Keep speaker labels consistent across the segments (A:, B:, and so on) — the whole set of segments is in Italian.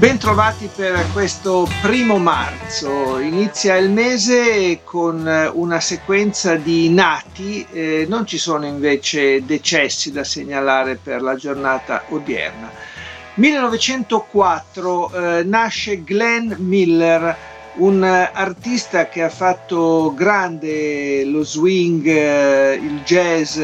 A: Bentrovati per questo primo marzo. Inizia il mese con una sequenza di nati, eh, non ci sono invece decessi da segnalare per la giornata odierna. 1904 eh, nasce Glenn Miller, un artista che ha fatto grande lo swing, eh, il jazz,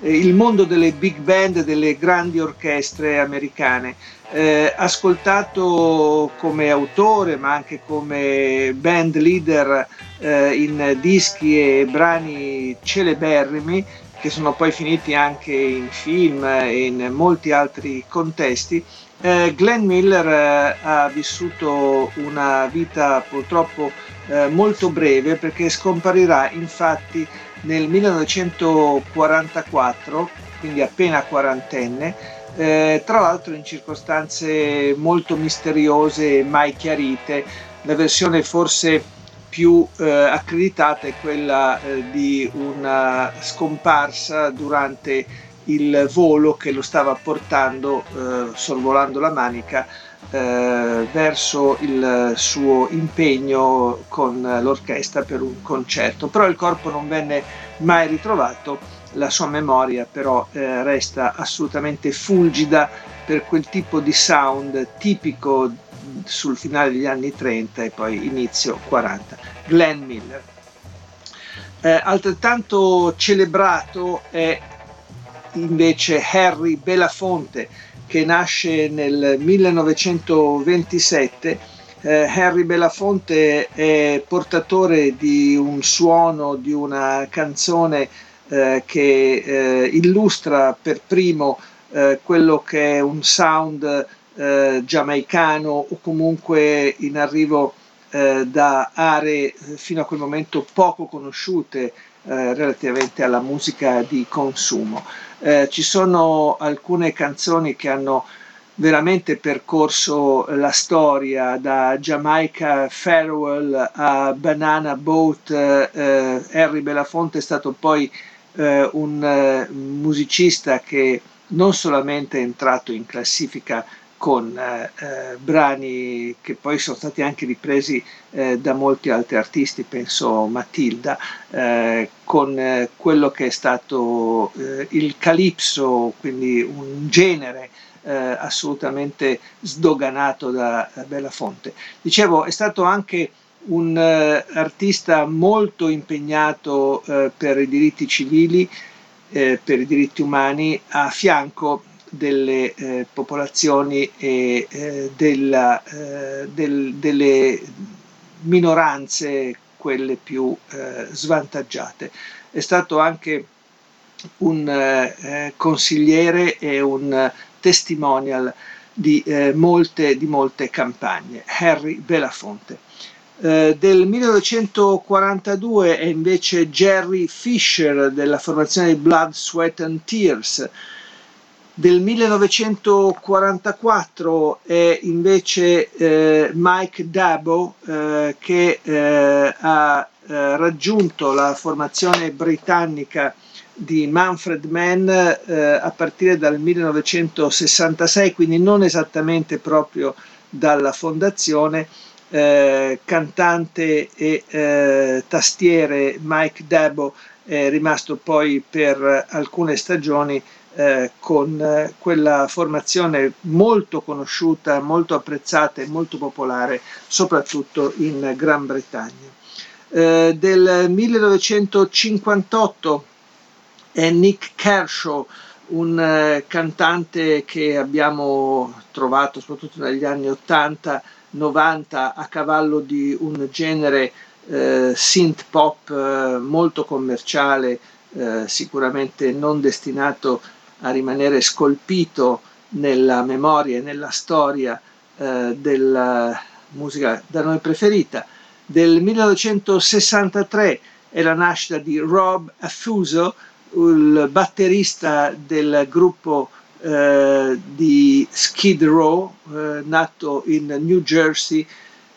A: eh, il mondo delle big band, delle grandi orchestre americane eh, ascoltato come autore ma anche come band leader eh, in dischi e brani celeberrimi che sono poi finiti anche in film e in molti altri contesti. Eh, Glenn Miller eh, ha vissuto una vita purtroppo eh, molto breve perché scomparirà infatti nel 1944, quindi appena quarantenne, eh, tra l'altro in circostanze molto misteriose e mai chiarite. La versione forse più eh, accreditata è quella eh, di una scomparsa durante il volo che lo stava portando, eh, sorvolando la manica, eh, verso il suo impegno con l'orchestra per un concerto. Però il corpo non venne mai ritrovato la sua memoria però eh, resta assolutamente fulgida per quel tipo di sound tipico sul finale degli anni 30 e poi inizio 40. Glenn Miller. Eh, altrettanto celebrato è invece Harry Belafonte che nasce nel 1927. Eh, Harry Belafonte è portatore di un suono, di una canzone eh, che eh, illustra per primo eh, quello che è un sound eh, giamaicano o comunque in arrivo eh, da aree fino a quel momento poco conosciute relativamente alla musica di consumo. Ci sono alcune canzoni che hanno veramente percorso la storia da Jamaica Farewell a Banana Boat. Eh, Harry Belafonte è stato poi eh, un eh, musicista che non solamente è entrato in classifica con eh, eh, brani che poi sono stati anche ripresi eh, da molti altri artisti, penso Matilda, eh, con eh, quello che è stato eh, il calipso, quindi un genere assolutamente sdoganato da Belafonte. Dicevo, è stato anche un artista molto impegnato per i diritti civili, per i diritti umani, a fianco delle popolazioni e della, del, delle minoranze, quelle più svantaggiate. È stato anche un consigliere e un testimonial di, molte, di molte campagne. Harry Belafonte. Eh, del 1942 è invece Jerry Fisher della formazione Blood, Sweat and Tears. Del 1944 è invece eh, Mike Dabo eh, che eh, ha eh, raggiunto la formazione britannica di Manfred Mann a partire dal 1966, quindi non esattamente proprio dalla fondazione, eh, cantante e eh, tastiere Mike Dabo è rimasto poi per alcune stagioni eh, con eh, quella formazione molto conosciuta, molto apprezzata e molto popolare, soprattutto in Gran Bretagna. Eh, del 1958 è Nick Kershaw, un eh, cantante che abbiamo trovato soprattutto negli anni 80 90 a cavallo di un genere eh, synth pop molto commerciale, sicuramente non destinato a rimanere scolpito nella memoria e nella storia eh, del musica da noi preferita. Del 1963 è la nascita di Rob Affuso, il batterista del gruppo eh, di Skid Row, eh, nato in New Jersey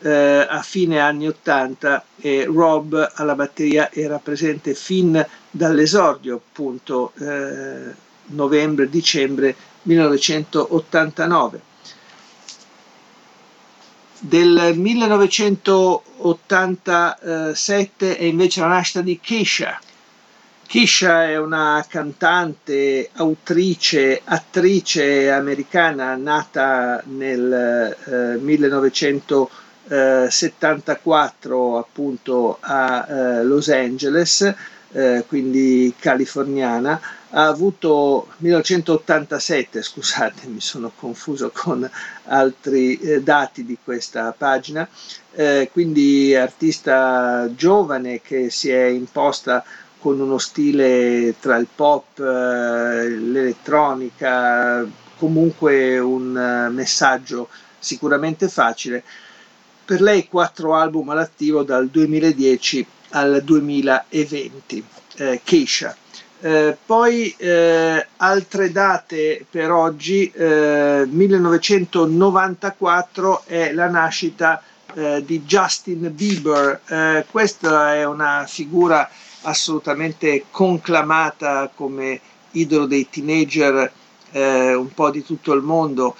A: eh, a fine anni 80 e Rob alla batteria era presente fin dall'esordio, appunto eh, novembre-dicembre 1989. Del 1987 è invece la nascita di Keisha. Keisha è una cantante, autrice, attrice americana nata nel eh, 1974 appunto a eh, Los Angeles, eh, quindi californiana, ha avuto 1987, scusate mi sono confuso con altri eh, dati di questa pagina, eh, quindi artista giovane che si è imposta con uno stile tra il pop, eh, l'elettronica, comunque un uh, messaggio sicuramente facile. Per lei quattro album all'attivo dal 2010 al 2020, eh, Keisha. Eh, poi eh, altre date per oggi, 1994 eh, è la nascita eh, di Justin Bieber, eh, questa è una figura assolutamente conclamata come idolo dei teenager un po' di tutto il mondo,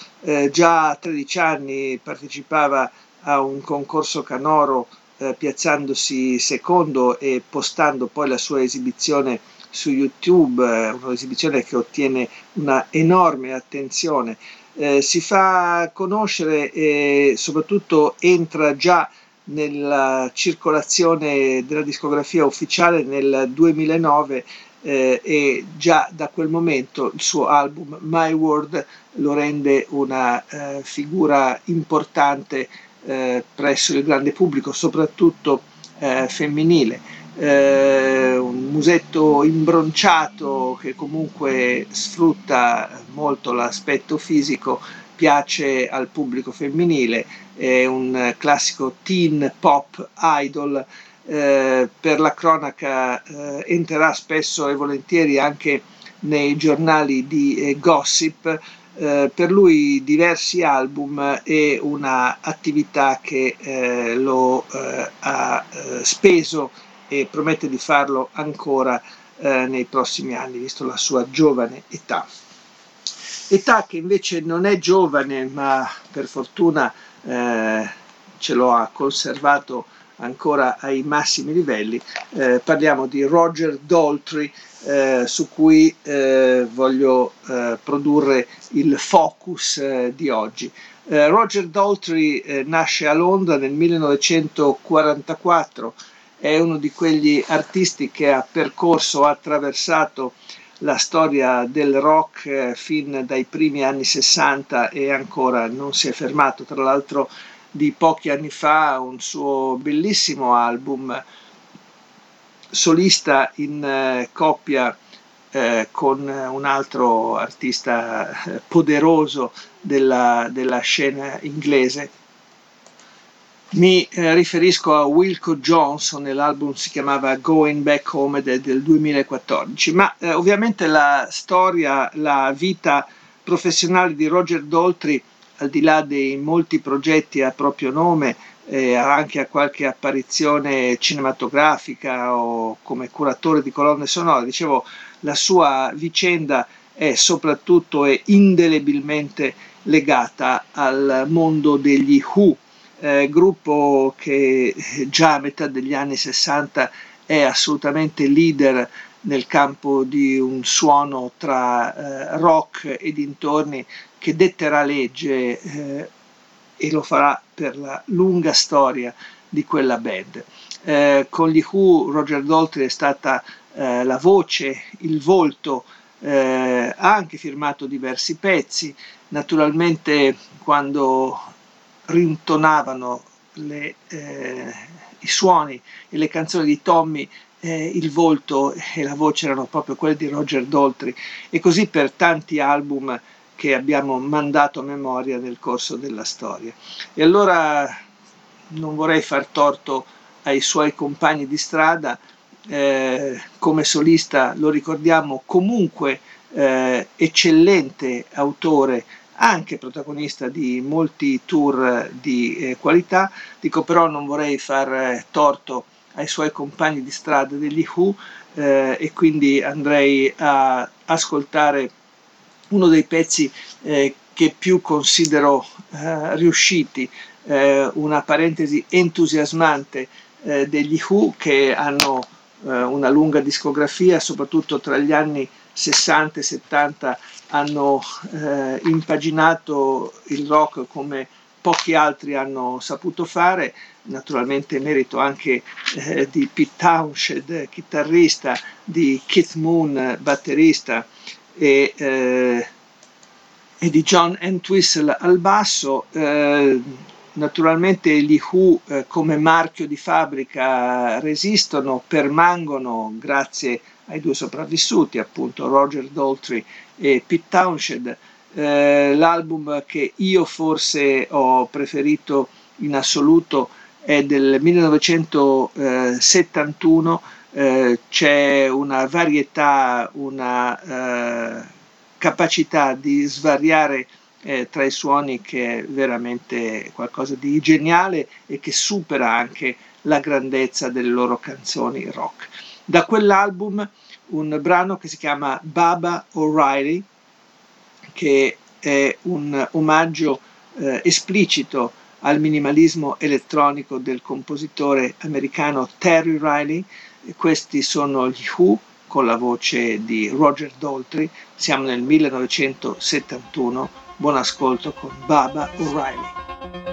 A: già a 13 anni partecipava a un concorso canoro piazzandosi secondo e postando poi la sua esibizione su YouTube, eh, un'esibizione che ottiene una enorme attenzione, eh, si fa conoscere e soprattutto entra già nella circolazione della discografia ufficiale nel 2009 eh, e già da quel momento il suo album My World lo rende una eh, figura importante eh, presso il grande pubblico, soprattutto eh, femminile eh, un musetto imbronciato che comunque sfrutta molto l'aspetto fisico, piace al pubblico femminile, è un classico teen pop idol. Eh, per la cronaca eh, entrerà spesso e volentieri anche nei giornali di eh, gossip. Eh, per lui diversi album e una attività che eh, lo ha speso e promette di farlo ancora eh, nei prossimi anni, visto la sua giovane età. Età che invece non è giovane, ma per fortuna eh, ce lo ha conservato ancora ai massimi livelli. Eh, parliamo di Roger Daltrey, eh, su cui eh, voglio eh, produrre il focus eh, di oggi. Roger Daltrey nasce a Londra nel 1944 è uno di quegli artisti che ha percorso, ha attraversato la storia del rock eh, fin dai primi anni 60 e ancora non si è fermato. Tra l'altro di pochi anni fa un suo bellissimo album solista in eh, coppia eh, con un altro artista eh, poderoso della, della scena inglese. Mi eh, riferisco a Wilco Johnson, l'album si chiamava Going Back Home ed del 2014, ma eh, ovviamente la storia, la vita professionale di Roger Daltrey, al di là dei molti progetti a proprio nome, eh, anche a qualche apparizione cinematografica o come curatore di colonne sonore, dicevo, la sua vicenda è soprattutto e indelebilmente legata al mondo degli Who, eh, gruppo che già a metà degli anni 60 è assolutamente leader nel campo di un suono tra eh, rock e dintorni che detterà legge eh, e lo farà per la lunga storia di quella band. Eh, con gli Who Roger Daltrey è stata eh, la voce, il volto, eh, ha anche firmato diversi pezzi, naturalmente quando rintonavano le, eh, i suoni e le canzoni di Tommy, eh, il volto e la voce erano proprio quelli di Roger Daltrey. E così per tanti album che abbiamo mandato a memoria nel corso della storia. E allora non vorrei far torto ai suoi compagni di strada, eh, come solista lo ricordiamo comunque eh, eccellente autore, anche protagonista di molti tour di eh, qualità, dico però non vorrei far eh, torto ai suoi compagni di strada degli Who eh, e quindi andrei a ascoltare uno dei pezzi eh, che più considero eh, riusciti, eh, una parentesi entusiasmante eh, degli Who che hanno eh, una lunga discografia, soprattutto tra gli anni 60 e 70 hanno impaginato il rock come pochi altri hanno saputo fare, naturalmente merito anche eh, di Pete Townshend, chitarrista, di Keith Moon, batterista e, eh, e di John Entwistle al basso. Eh, naturalmente gli Who eh, come marchio di fabbrica resistono, permangono grazie ai due sopravvissuti, appunto Roger Daltrey e Pete Townshend. Eh, l'album che io forse ho preferito in assoluto è del 1971, eh, c'è una varietà, una eh, capacità di svariare eh, tra i suoni che è veramente qualcosa di geniale e che supera anche la grandezza delle loro canzoni rock. Da quell'album un brano che si chiama Baba O'Reilly, che è un omaggio eh, esplicito al minimalismo elettronico del compositore americano Terry Riley. Questi sono gli Who con la voce di Roger Daltrey. Siamo nel 1971. Buon ascolto con Baba O'Reilly.